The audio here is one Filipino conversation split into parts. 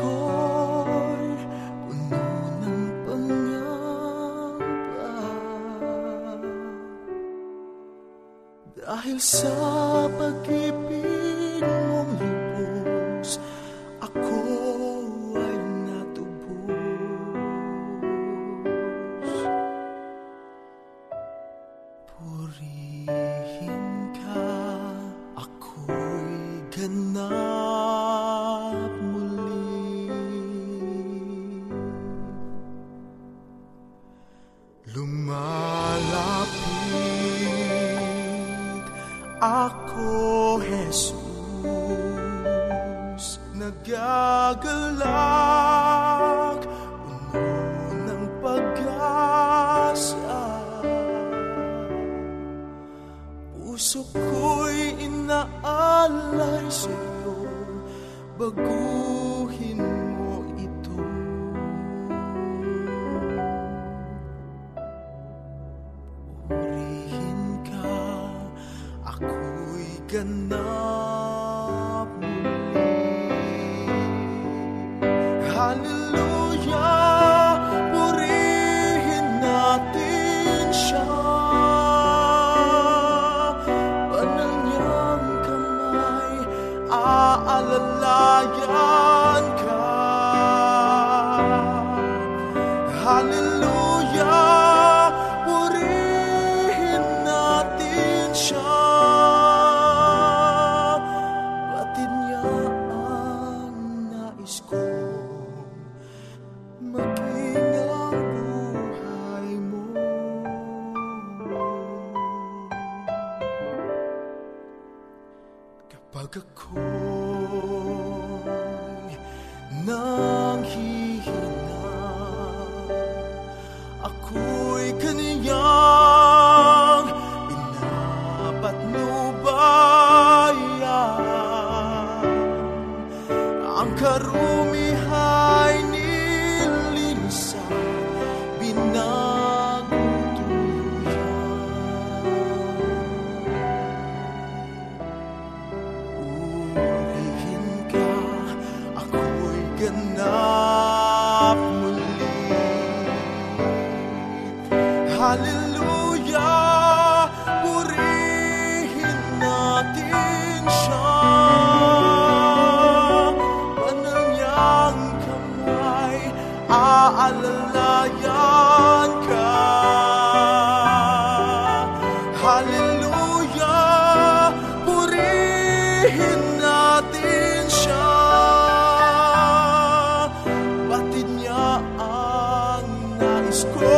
ko'y puno ng pangamba. Dahil sa pag-ibig coisas.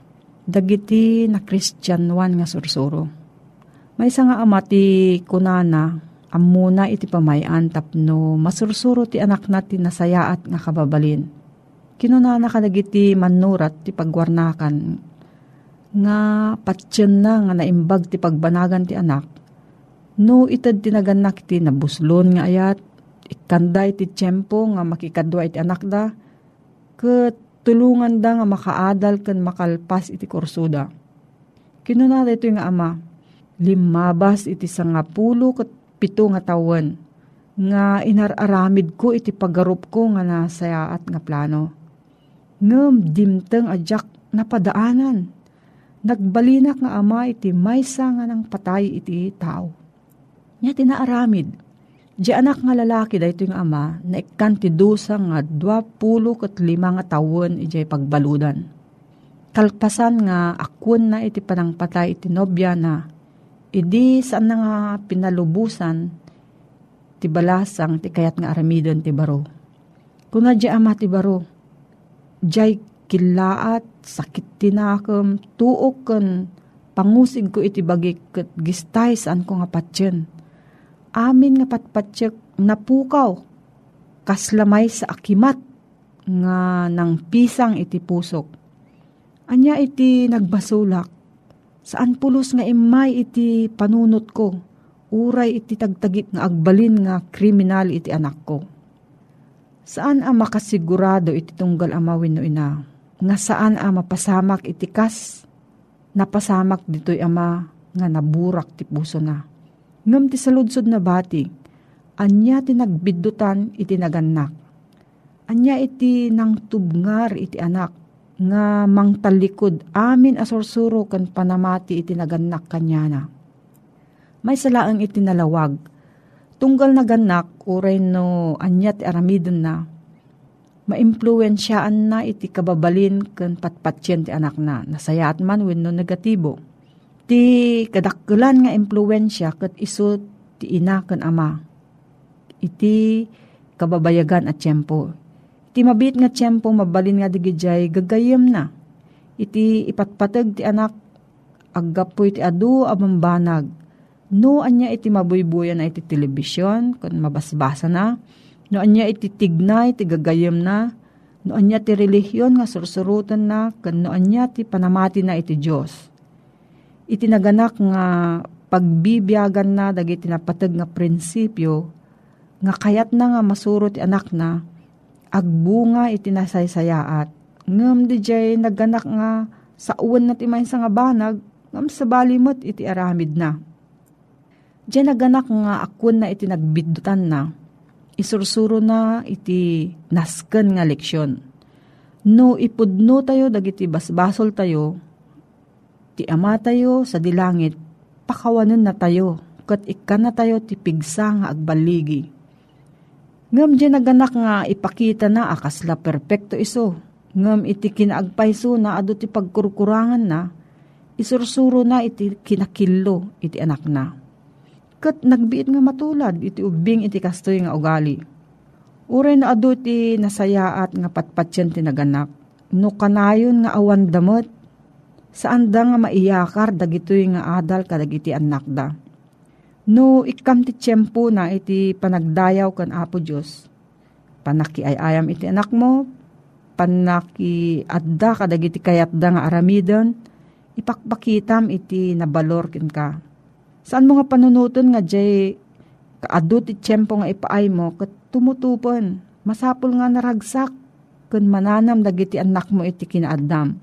Dagiti na Christian one nga sursuro. May isa nga ama ti kunana, amuna iti pamayan tapno masursuro ti anak natin nasayaat nga kababalin. Kinunana ka dagiti manurat ti pagwarnakan nga patsyan na nga naimbag ti pagbanagan ti anak. No itad tinaganak ti nabuslon nga ayat ikanday ti tiyempo nga makikadwa iti anak da, ket tulungan da nga makaadal ken makalpas iti kursuda. Kinunada ito nga ama, limabas iti sangapulo ket pito nga tawen, nga inararamid ko iti pagarup ko nga nasayaat nga plano. Ngem dimteng ajak napadaanan, nagbalinak nga ama iti maysa nga nang patay iti tao. Nya tinaaramid, Di anak nga lalaki da ito yung ama na ikan ti dusa nga dua pulo kat lima nga tawon ijay pagbaludan. Kalpasan nga akun na iti panangpatay iti nobya na idi saan na nga pinalubusan ti balasang ti kayat nga aramidon ti baro. Kuna di ama ti baro, jay kilaat, sakit tinakam, tuok ken pangusig ko iti bagi ket gistay saan ko nga patsyen amin nga patpatsyak napukaw, kaslamay sa akimat nga nang pisang iti pusok. Anya iti nagbasulak, saan pulos nga imay iti panunot ko, uray iti tagtagit nga agbalin nga kriminal iti anak ko. Saan ang makasigurado iti tunggal amawin no ina, nga saan ang mapasamak iti kas, napasamak dito'y ama nga naburak ti puso na ngam ti saludsod na bati, anya ti nagbiddutan iti naganak. Anya iti nang tubngar iti anak, nga mangtalikod amin asursuro kan panamati iti naganak kanyana. May salaang iti nalawag, tunggal naganak uray no anya ti aramidon na, maimpluensyaan na iti kababalin kan patpatsyen ti anak na, nasayat man wenno negatibo Ti kadakkelan nga impluensya ket isu ti ina ken ama. Iti kababayagan at tiyempo. Iti mabit nga tiyempo mabalin nga digijay gagayem na. Iti ipatpatag ti anak aggapoy ti adu abambanag. No anya iti mabuybuyan na iti telebisyon kun mabasbasa na. No anya iti tignay ti gagayem na. No anya ti relihiyon nga sursurutan na. Kun no anya ti panamati na iti Diyos itinaganak nga pagbibiyagan na dagiti napatag nga prinsipyo nga kayat na nga masuro ti anak na agbunga itinasaysayaat. Ngem di jay naganak nga sa uwan na ti sa nga banag ngam sa balimot iti aramid na. Diyan naganak nga akun na iti nagbidutan na, isursuro na iti nasken nga leksyon. No ipudno tayo dagiti basbasol tayo, ti ama tayo sa dilangit, pakawanan na tayo, kat ikan na tayo ti pigsa nga agbaligi. Ngam di naganak nga ipakita na akasla perpekto iso, ngam iti kinaagpayso na ado ti pagkurkurangan na, isursuro na iti kinakillo iti anak na kat nagbiit nga matulad iti ubing iti kastoy nga ugali. Uray na adu ti nasayaat nga patpatyan ti naganak. No kanayon nga awan damot, saan da nga maiyakar dagitoy nga adal kadag iti anak da. No ikam ti tiyempo na iti panagdayaw kan Apo Diyos. Panaki ay ayam iti anak mo, panaki adda kadag iti kayat da nga aramidon, ipakpakitam iti nabalor kin ka Saan mo nga panunuton nga jay kaadot ti tiyempo nga ipaay mo kat tumutupon. Masapol nga naragsak kun mananam dagiti anak mo iti kinaadam.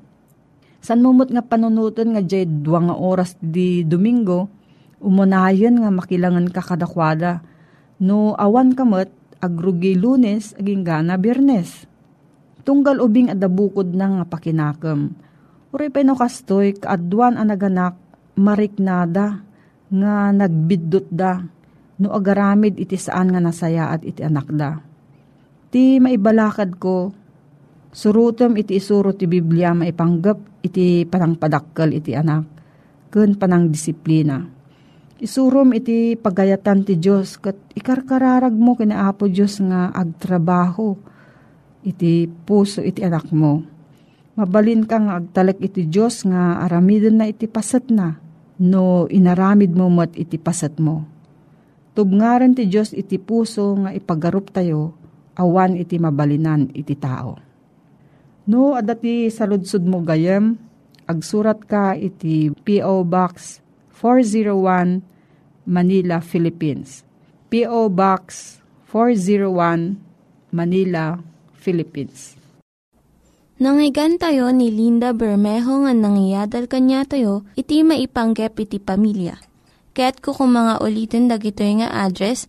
San mumot nga panunuton nga jay dua nga oras di Domingo, umunayon nga makilangan ka kadakwada. No awan kamot, agrugi lunes, aging gana birnes. Tunggal ubing adabukod na nga pakinakam. Uri pa kastoy, kaadwan ang naganak, mariknada, nga nagbiddot da, no agaramid iti saan nga nasaya at iti anak da. Ti maibalakad ko, surutom iti isuro ti Biblia maipanggap iti panangpadakkel iti anak, kun panang disiplina. Isurom iti pagayatan ti Diyos, kat ikarkararag mo kina Apo Diyos nga agtrabaho, iti puso iti anak mo. Mabalin ka nga agtalek iti Diyos nga aramidon na iti pasat na, no inaramid mo mat iti pasat mo. Tubngaran ti Diyos iti puso nga ipagarup tayo, awan iti mabalinan iti tao. No, adati saludsud mo gayem, agsurat ka iti P.O. Box 401 Manila, Philippines. P.O. Box 401 Manila, Philippines. Nangyigan tayo ni Linda Bermejo nga nangyadal kanya tayo, iti maipanggep iti pamilya. Kaya't kukumanga ulitin dagito nga address,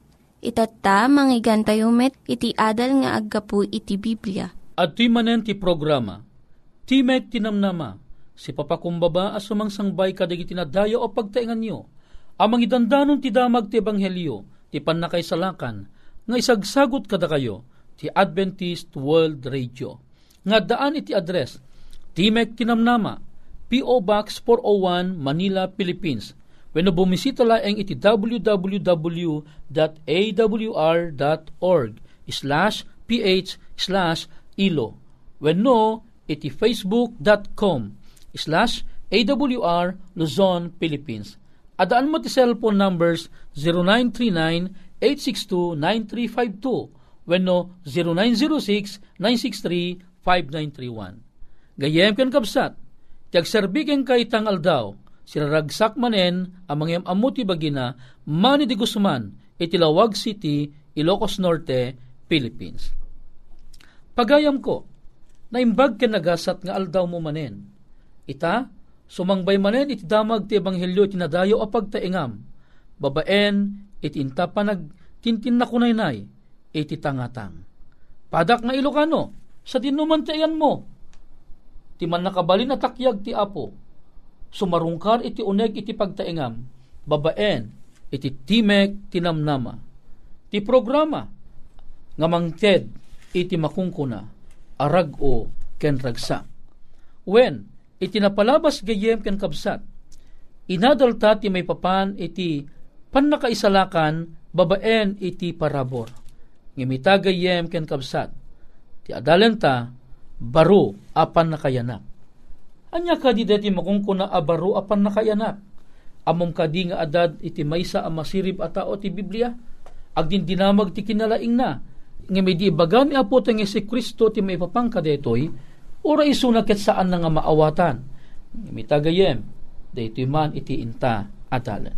Itatta, manggigan tayo met, iti adal nga aggapu iti Biblia. At ti manen ti programa, ti mek tinamnama, si papakumbaba as sumangsangbay kadag itinadayo o pagtaingan nyo, amang idandanon ti damag ti ebanghelyo, ti panakay salakan, nga isagsagot kada kayo, ti Adventist World Radio. Nga daan iti address, Timek Tinamnama, P.O. Box 401, Manila, Philippines. When bumisita laeng iti www.awr.org slash ph slash ilo. When no, iti facebook.com slash awr Luzon, Philippines. Adaan mo ti cellphone numbers 0939-862-9352 when no 0906-963-5931. Gayem ken kapsat, tiag serbiken kay tangal daw, siraragsak manen amang yam amuti bagina, mani di Guzman, itilawag City, Ilocos Norte, Philippines. Pagayam ko, naimbag ken nagasat nga aldaw mo manen. Ita, sumangbay manen iti damag ti ebanghelyo tinadayo a pagtaingam. Babaen, iti inta pa nag tintin na kunaynay, iti tangatang. Padak nga Ilocano, sa tinumantayan mo, ti man nakabalin na takyag ti apo, sumarungkar iti uneg iti pagtaingam, babaen iti timek tinamnama. Ti programa, nga mangted iti makungkuna, arag o ken ragsak. When, iti napalabas gayem ken kabsat, inadalta ti may papan iti pannakaisalakan, babaen iti parabor. Ngimita gayem ken kabsat, ti adalenta, baro apan nakayanak. Anya ka di deti makungkuna a baro apan nakayanak. Amom ka di nga adad iti maysa a masirib a tao ti Biblia. agdin dinamag ti kinalaing na nga may di bagan ni apo tang si Kristo ti may papangka detoy ora isuna ket saan na nga maawatan. May tagayem daytoy man iti inta adalan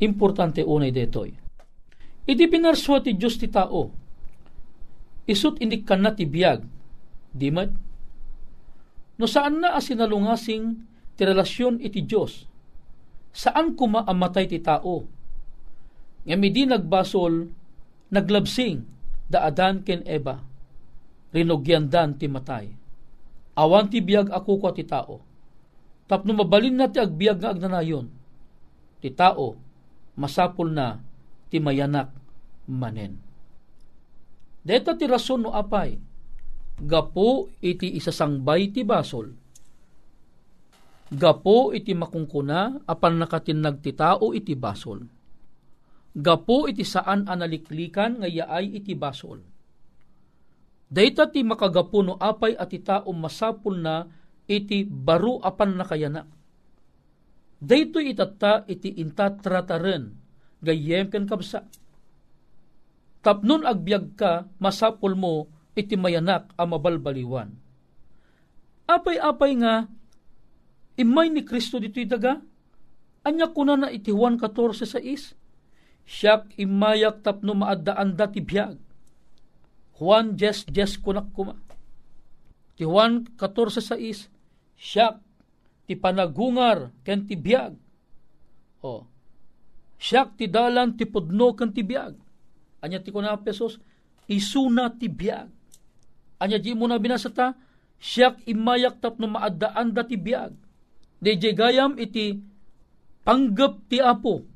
importante unay detoy. Iti pinarswa ti Diyos ti tao. Isut indi kan na ti biyag. Di mat no saan na asinalungasing ti relasyon iti Diyos? Saan kuma amatay ti tao? Nga di nagbasol naglabsing da Adan ken Eva rinogyandan ti matay. Awan ti biyag ako ko ti tao. Tapno mabalin na ti agbiag nga agnanayon. Ti tao masapol na ti mayanak manen. Deta ti rason no apay gapo iti isasangbay ti basol gapo iti makungkuna apan nakatinag ti tao iti basol gapo iti saan analiklikan nga yaay iti basol. Dayta ti makagapo no apay at tao masapul na iti baro apan nakayana. Dayto itata iti inta trataren gayem ken kabsa. Tapnon agbyag ka masapul mo iti mayanak a mabalbaliwan. Apay-apay nga imay ni Kristo dito'y daga? Anya kuna na iti Juan 14 sa is? siyak imayak tapno maadaan dati biyag. Juan jes jes kunak kuma. Ti Juan 14 sa is, siyak ti panagungar ken ti biyag. O, siyak ti dalan ti pudno ken ti biyag. Anya ti kuna pesos, isuna ti biyag. Anya di mo na binasata, siyak imayak tapno maadaan dati biyag. DJ gayam iti panggap ti apo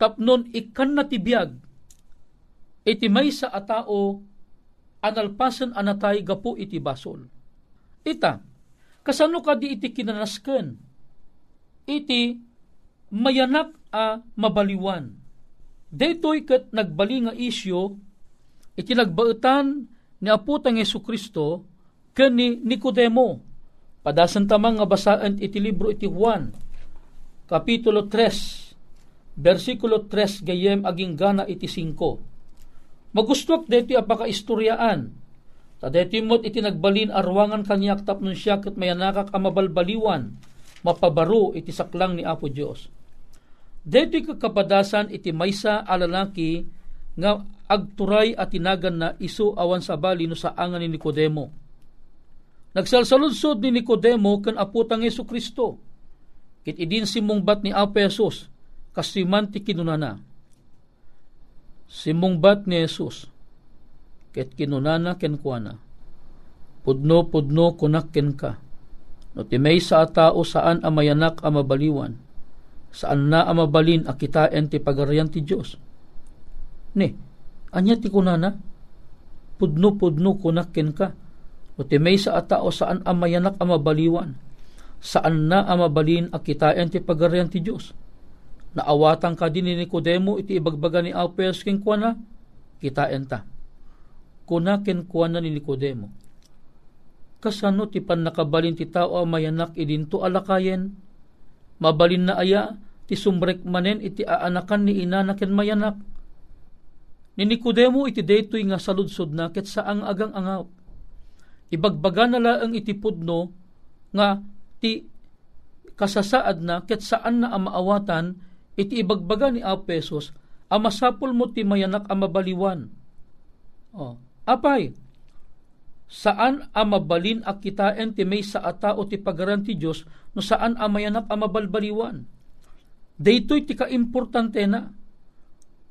tapnon ikan na tibiyag, iti may sa atao analpasan anatay gapo iti basol. Ita, kasano ka di iti kinanasken, iti mayanak a mabaliwan. Daytoy ket nagbali nga isyo, iti nagbaetan ni Apo tang Yesu Kristo ken ni Nicodemo. Padasan tamang nga basaan iti libro iti Juan, Kapitulo 3, versikulo 3 gayem aging gana iti 5. Magustok deti apaka istoryaan. Ta deti mo't iti nagbalin arwangan kanyak tapnon siya kat mayanakak amabalbaliwan mapabaro iti saklang ni Apo Dios. Deti kakapadasan iti maysa alalaki nga agturay at tinagan na isu awan sa bali no sa angan ni Nicodemo. Nagsalsaludsod ni Nicodemo kan aputang Yesu Kristo. Kit idin simungbat ni Apo Jesus kasiman ti kinunana. Simungbat ni Jesus, ket kinunana ken kuana. Pudno pudno kunak ken ka. No ti may sa tao saan amayanak amabaliwan, saan na amabalin akitain ti pagarayan ti Dios. Ni, anya ti kunana? Pudno pudno kunak ken ka. No ti may sa tao saan amayanak amabaliwan, saan na amabalin akitain ti pagarayan ti Dios naawatan ka din ni Nicodemo iti ibagbaga ni Alpes king kuana kita enta kuna ken kuana ni Nicodemo. Kasano ti pan nakabalin ti tao a mayanak idinto alakayen? Mabalin na aya ti sumrek manen iti aanakan ni ina na mayanak ni Nicodemo iti daytoy nga saludsod na ket saang agang angaw ibagbaga na laeng iti pudno nga ti kasasaad na ket saan na amaawatan iti ibagbaga ni Apesos, amasapol mo ti mayanak amabaliwan. O, apay, saan amabalin ak kitaen ti may sa atao ti pagaran ti Diyos no saan amayanak amabalbaliwan. Daytoy ti kaimportante na.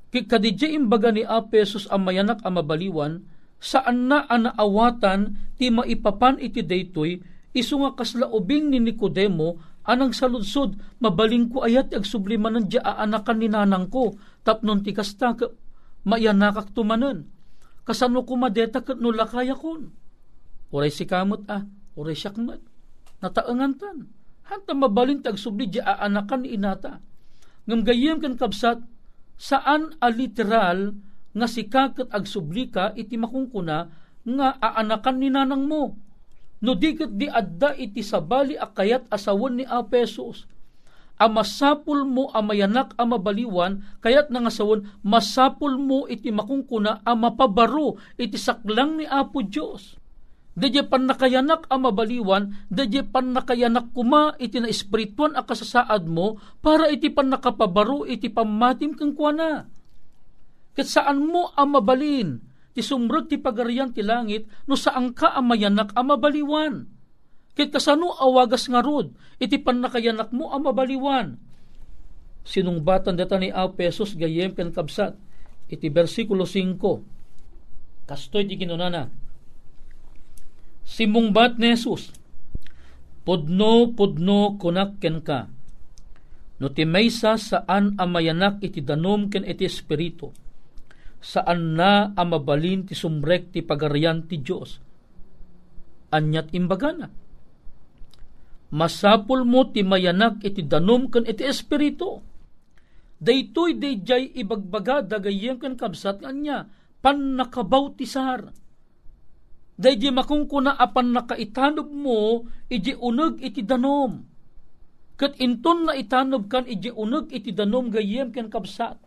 Kadidya imbaga ni Apesos amayanak amabaliwan, saan na anaawatan ti maipapan iti daytoy isu nga kaslaubing ni Nicodemo anang saludsod, mabaling ko ayat ag sublimanan di aanakan ni nanang ko, tapnon ti kasta ka, mayanakak tumanan. Kasano ko madeta kat no lakaya kon. Uray si kamot ah, uray siyakmat. Nataangan tan. Hanta mabalin tag subli di aanakan ni inata. Ngam gayem kan kabsat, saan a literal nga si kakat ag subli ka iti makungkuna nga aanakan ni nanang mo no diket di adda iti sabali akayat asawon ni Apesos. amasapul mo amayanak amabaliwan, kayat nangasawon, masapul mo iti makungkuna amapabaro iti saklang ni Apo Diyos. Dadya pan nakayanak amabaliwan, dadya pan nakayanak kuma iti na espirituan a kasasaad mo, para iti pan nakapabaro iti pamatim kang kuana. Kat saan mo amabalin, ti sumrag ti pagarian ti langit, no saan ka amayanak amabaliwan Ket kasano awagas nga rod, iti panakayanak mo ang mabaliwan. Sinungbatan data ni Aw Pesos gayem ken kabsat, iti versikulo 5. Kastoy di kinunana. Simungbat ni Jesus, Pudno, pudno, kunak ken ka. No ti maysa saan amayanak iti danom ken iti espiritu. Saan na amabalin ti sumrek ti pagarian ti Dios. Anyat imbagana masapul mo ti mayanak iti danom ken iti espiritu. Daytoy dayjay ibagbaga dagayem ken kabsat kanya pan nakabautisar. Dayjay makungkuna apan nakaitanob mo iji uneg iti danom. Ket inton na itanob kan iji uneg iti danom gayem ken kabsat.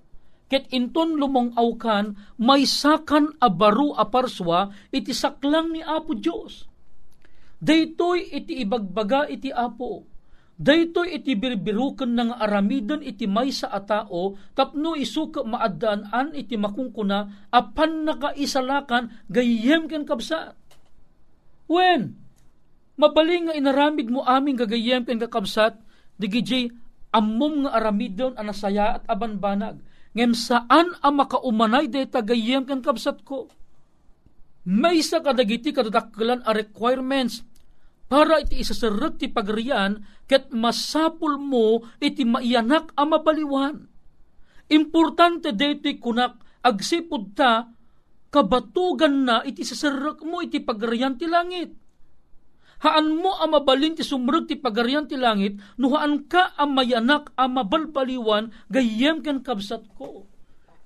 Ket inton lumongaw kan may sakan abaru aparswa iti saklang ni Apo Dios Daytoy iti ibagbaga iti apo. Daytoy iti birbiruken ng aramidon iti may sa atao tapno isuka maadaan iti makungkuna apan nakaisalakan gayem ken kabsat. When mabaling nga inaramid mo aming gagayem ken kakabsat digijay ammom nga aramidon anasaya at abanbanag ngem saan ang makaumanay dayta gayem ken kabsat ko. May sa kadagiti kadadakkelan a requirements para iti isasarag ti pagriyan ket masapul mo iti maiyanak a mabaliwan. Importante deti kunak agsipud ta kabatugan na iti sasarag mo iti pagriyan ti langit. Haan mo ang mabalin ti sumrag ti pagarian ti langit, nuhaan ka ang mayanak ang mabalbaliwan, gayem ken kabsat ko.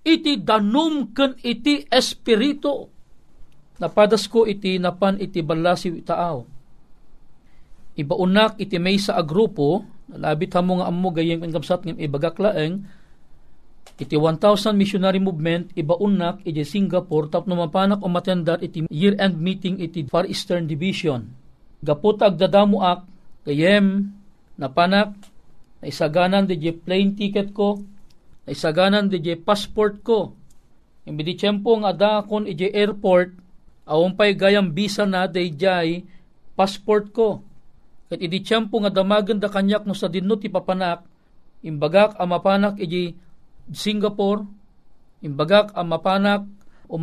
Iti danom ken iti espiritu. Napadas ko iti napan iti balasi taaw ibaunak iti may sa agrupo, labit hamo nga ammo gayeng ang kamsat ng ibagaklaeng, iti 1,000 missionary movement, ibaunak iti Singapore, tap mapanak o matendar iti year-end meeting iti Far Eastern Division. Gapot agdadamo ak, gayem, napanak, na isaganan di plane ticket ko, na isaganan di passport ko. Imbidi tiyempo nga da kon iti airport, awampay gayam visa na di passport ko Kat idi tiyempo nga damagan da kanyak no sa dinno papanak, imbagak ang mapanak iji Singapore, imbagak ang mapanak o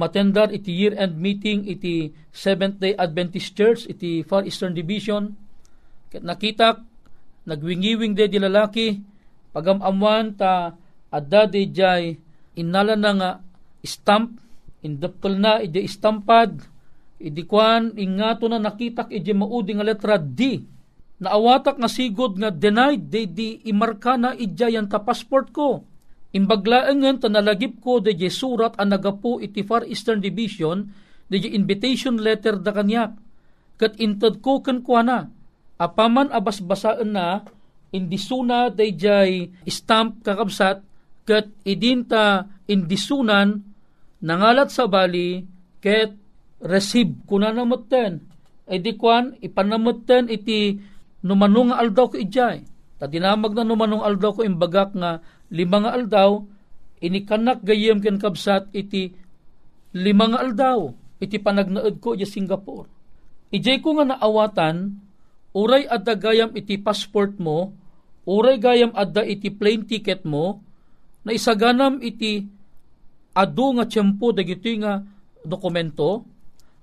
iti year-end meeting iti Seventh-day Adventist Church iti Far Eastern Division. Kat nakitak, nagwingiwing de di lalaki, pagamamuan ta adda de jay inala na nga stamp, indapkal na iti istampad, idi kwan ingato na nakitak iti maudi nga letra D Naawatak nga sigod nga denied de di imarka na idya ta passport ko. Imbaglaengen ta nalagip ko de surat ang nagapu iti Far Eastern Division de invitation letter da kanyak. Kat intad ko kan na. Apaman abasbasaan na indisuna de jay stamp kakabsat kat idinta indisunan nangalat sa bali ket receive kuna namutten. E di kwan ipanamutten iti numanong aldaw ko ijay. Ta dinamag na numanong aldaw ko imbagak nga lima nga aldaw, inikanak gayem ken kabsat iti lima nga aldaw, iti panagnaed ko iti Singapore. Ijay ko nga naawatan, uray adda gayam iti passport mo, uray gayam adda iti plane ticket mo, na isaganam iti adu nga tiyempo dagiti nga dokumento,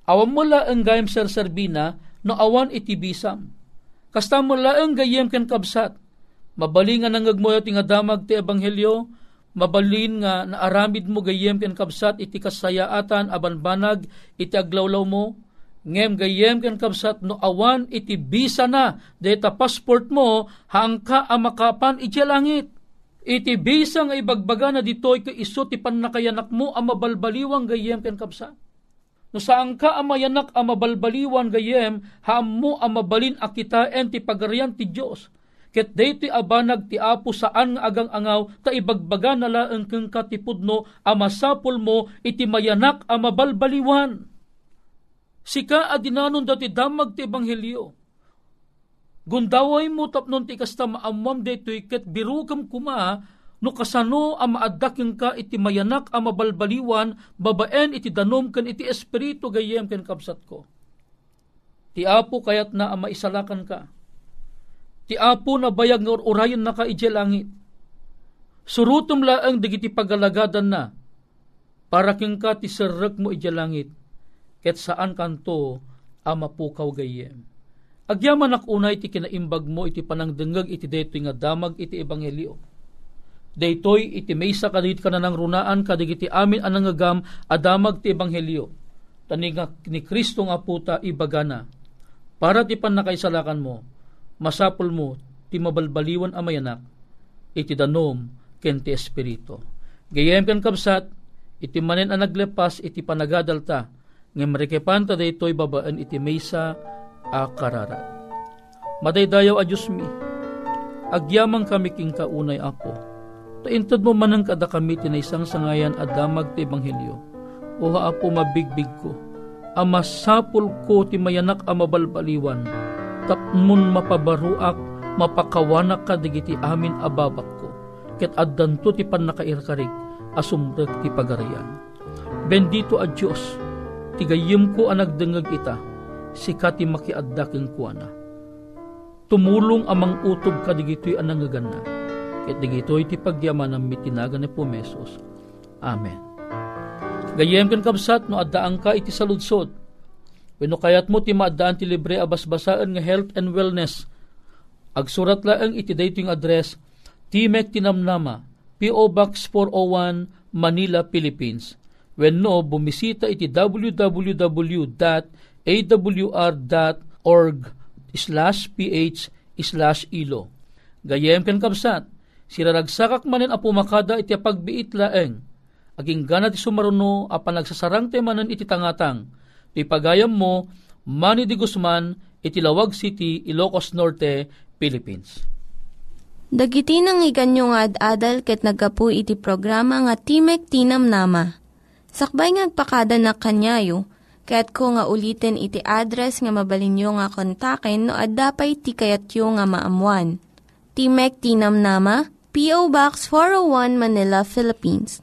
awam mo ang gayam ser serbina no awan iti bisam Kasta mo laeng gayem ken kabsat. Mabalingan ang ngagmoyo ti nga damag ti ebanghelyo, mabalin nga naaramid mo gayem ken kabsat iti kasayaatan aban banag iti aglawlaw mo, ngem gayem ken kabsat no awan iti bisa na deta passport mo hangka amakapan iti langit. Iti bisa nga ibagbaga na ditoy ka iso ti panakayanak mo ang mabalbaliwang gayem ken kabsat. No saan ka amayanak amabalbaliwan gayem, haam mo amabalin akita en ti pagarian ti Diyos. Ket daytoy abanag ti Apo saan nga agang angaw ta ibagbaga na laeng keng katipudno a masapol mo iti mayanak a mabalbaliwan. Sika adinanon dati damag ti ebanghelyo. Gundaway mo tapnon ti kasta maamwam daytoy ket birukam kuma no kasano a maaddaking ka iti mayanak a mabalbaliwan babaen iti danom ken iti espiritu gayem ken kapsat ko. Ti Apo kayat na a maisalakan ka Ti apo na bayag nga urayon na ka ije langit. Surutom laang digiti pagalagadan na, para king ka ti serrek mo ije langit, ket saan kanto ama pukaw gayem. Agyaman ak unay ti kinaimbag mo iti panangdengeg iti daytoy nga damag iti ebanghelyo. Daytoy iti maysa kadit ka na nang runaan kadigiti amin anang agam adamag ti ebanghelyo. Tani nga ni Kristo nga puta ibagana. Para ti panakaisalakan mo, masapol mo ti mabalbaliwan a mayanak iti danom ken ti espiritu. Gayem ken kabsat iti manen a naglepas iti panagadalta nga marikipanta daytoy babaan iti maysa a kararat. Madaydayaw a Diyos mi, agyamang kami king kaunay ako. Taintad mo manang kada kami tinaysang sangayan at damag ti Ebanghelyo. O haapo mabigbig ko, amasapol ko ti mayanak a mabalbaliwan, tapmun mapabaruak, mapakawanak ka digiti amin ababak ko. Ket addanto ti pan nakairkarig, asumrek ti pagarayan. Bendito a Diyos, tigayim ko ang nagdengag ita, sikati makiaddaking kuana. Tumulong amang utob ka digito'y anangagan na, ket digito'y ti pagyaman ng mitinagan ni Pumesos. Amen. Gayem kan kabsat no addaan ka iti saludsod, Wenno kayat mo ti maadaan ti libre abasbasaan nga health and wellness. Agsurat laeng iti dating address Timek Tinamnama, P.O. Box 401, Manila, Philippines. Wenno bumisita iti www.awr.org slash ph slash ilo. Gayem ken kabsat, siraragsakak manen a pumakada iti pagbiit laeng. Aging gana ti sumaruno a panagsasarang temanen iti tangatang Ti pagayam mo, Manny de Guzman, Itilawag City, Ilocos Norte, Philippines. Dagiti nang iganyo nga ad-adal ket nagapu iti programa nga Timek Tinam Nama. Sakbay ngagpakada na kanyayo, ket ko nga ulitin iti address nga mabalinyo nga kontaken no ad-dapay tikayatyo nga maamuan. Timek Tinam Nama, P.O. Box 401 Manila, Philippines.